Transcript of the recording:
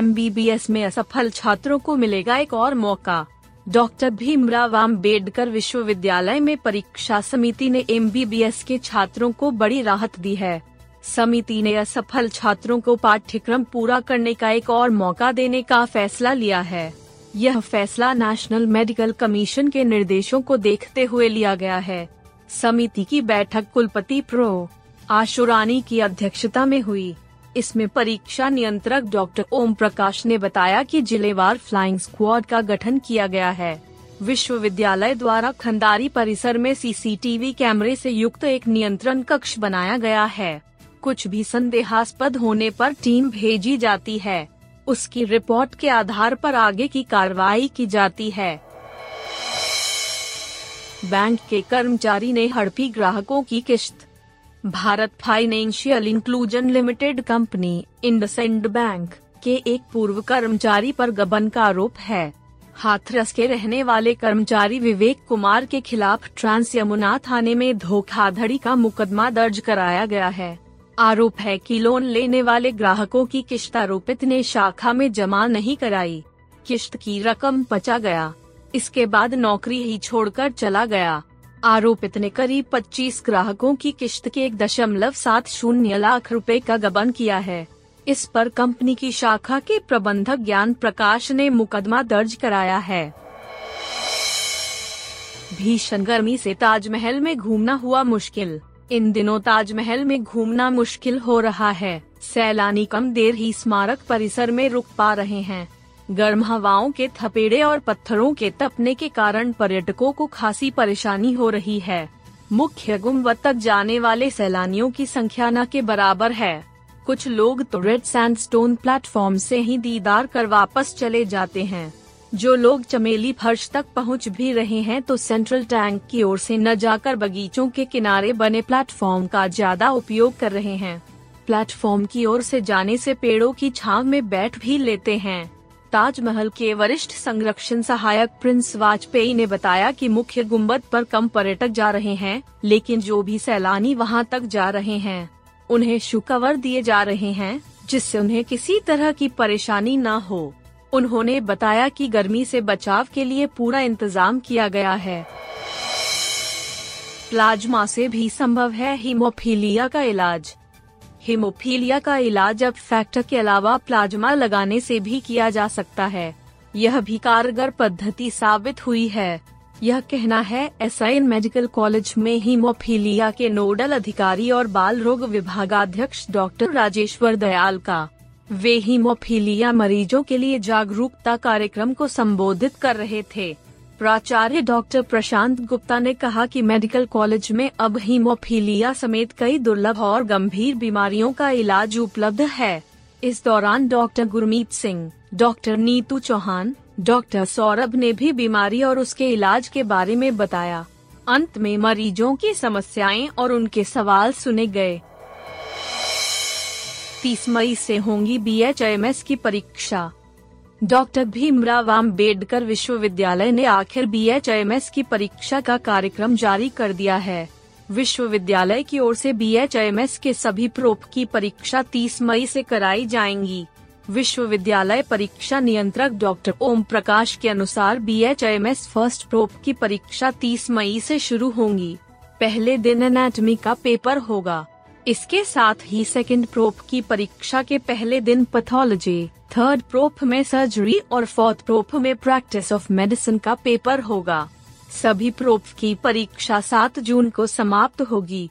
MBBS में असफल छात्रों को मिलेगा एक और मौका। डॉक्टर भीमराव आम्बेडकर विश्वविद्यालय में परीक्षा समिति ने एमबीबीएस के छात्रों को बड़ी राहत दी है। समिति ने असफल छात्रों को पाठ्यक्रम पूरा करने का एक और मौका देने का फैसला लिया है। यह फैसला नेशनल मेडिकल कमीशन के निर्देशों को देखते हुए लिया गया है। समिति की बैठक कुलपति प्रो. आशुरानी की अध्यक्षता में हुई। इसमें परीक्षा नियंत्रक डॉक्टर ओम प्रकाश ने बताया कि जिलेवार फ्लाइंग स्क्वाड का गठन किया गया है। विश्वविद्यालय द्वारा खंडारी परिसर में सीसीटीवी कैमरे से युक्त एक नियंत्रण कक्ष बनाया गया है। कुछ भी संदेहास्पद होने पर टीम भेजी जाती है। उसकी रिपोर्ट के आधार पर आगे की कार्रवाई की जाती है। बैंक के कर्मचारी ने हड़पी ग्राहकों की किश्त। Bharat financial inclusion limited company IndusInd bank के एक पूर्व कर्मचारी पर गबन का आरोप है। हाथरस के रहने वाले कर्मचारी विवेक कुमार के खिलाफ ट्रांस यमुना थाने में धोखाधड़ी का मुकदमा दर्ज कराया गया है। आरोप है कि लोन लेने वाले ग्राहकों की किश्त आरोपित ने शाखा में जमा नहीं कराई। किश्त की रकम बचा गया। इसके बाद नौकरी ही छोड़कर चला गया। आरोपित ने करीब 25 ग्राहकों की किश्त के एक दशमलव सात शून्य लाख रुपए का गबन किया है। इस पर कंपनी की शाखा के प्रबंधक ज्ञान प्रकाश ने मुकदमा दर्ज कराया है। भीषण गर्मी से ताजमहल में घूमना हुआ मुश्किल। इन दिनों ताजमहल में घूमना मुश्किल हो रहा है। सैलानी कम देर ही स्मारक परिसर में रुक पा रहे हैं। गर्म हवाओं के थपेड़े और पत्थरों के तपने के कारण पर्यटकों को खासी परेशानी हो रही है। मुख्य गुंबद तक जाने वाले सैलानियों की संख्या न के बराबर है। कुछ लोग तो रेड सैंडस्टोन प्लेटफॉर्म से ही दीदार कर वापस चले जाते हैं। जो लोग चमेली फर्श तक पहुँच भी रहे हैं तो सेंट्रल टैंक की ओर से न जाकर बगीचों के किनारे बने प्लेटफॉर्म का ज़्यादा उपयोग कर रहे हैं। प्लेटफॉर्म की ओर से जाने से पेड़ों की छाव में बैठ भी लेते हैं। ताजमहल के वरिष्ठ संरक्षण सहायक प्रिंस वाजपेयी ने बताया कि मुख्य गुंबद पर कम पर्यटक जा रहे हैं, लेकिन जो भी सैलानी वहाँ तक जा रहे हैं, उन्हें शुकवर दिए जा रहे हैं, जिससे उन्हें किसी तरह की परेशानी न हो। उन्होंने बताया कि गर्मी से बचाव के लिए पूरा इंतज़ाम किया गया है। प्लाज्मा से भी संभव है हीमोफीलिया का इलाज। हीमोफीलिया का इलाज अब फैक्टर के अलावा प्लाज्मा लगाने से भी किया जा सकता है। यह भी कारगर पद्धति साबित हुई है। यह कहना है, एसआईएन मेडिकल कॉलेज में हीमोफीलिया के नोडल अधिकारी और बाल रोग विभागाध्यक्ष डॉक्टर राजेश्वर दयाल का। वे हीमोफीलिया मरीजों के लिए जागरूकता कार्यक्रम को संबोधित कर रहे थे। प्राचार्य डॉक्टर प्रशांत गुप्ता ने कहा कि मेडिकल कॉलेज में अब हीमोफीलिया समेत कई दुर्लभ और गंभीर बीमारियों का इलाज उपलब्ध है। इस दौरान doctor Gurmeet Singh, doctor Neetu Chauhan, doctor Saurabh ने भी बीमारी और उसके इलाज के बारे में बताया। अंत में मरीजों की समस्याएँ और उनके सवाल सुने गए। तीस मई से होंगी बीएचएमएस की परीक्षा। डॉक्टर भीमराव आम्बेडकर विश्वविद्यालय ने आखिर बी एच एम एस की परीक्षा का कार्यक्रम जारी कर दिया है। विश्वविद्यालय की ओर से एस के सभी प्रोप की परीक्षा 30 मई से कराई जाएँगी। विश्वविद्यालय परीक्षा नियंत्रक डॉक्टर ओम प्रकाश के अनुसार B H M S first prof की परीक्षा 30 मई से शुरू होंगी। पहले दिन एनाटॉमी का पेपर होगा। इसके साथ ही सेकेंड प्रोप की परीक्षा के पहले दिन पैथोलॉजी थर्ड प्रोप में सर्जरी और फोर्थ प्रोप में प्रैक्टिस ऑफ़ मेडिसिन का पेपर होगा। सभी प्रोप की परीक्षा 7 जून को समाप्त होगी।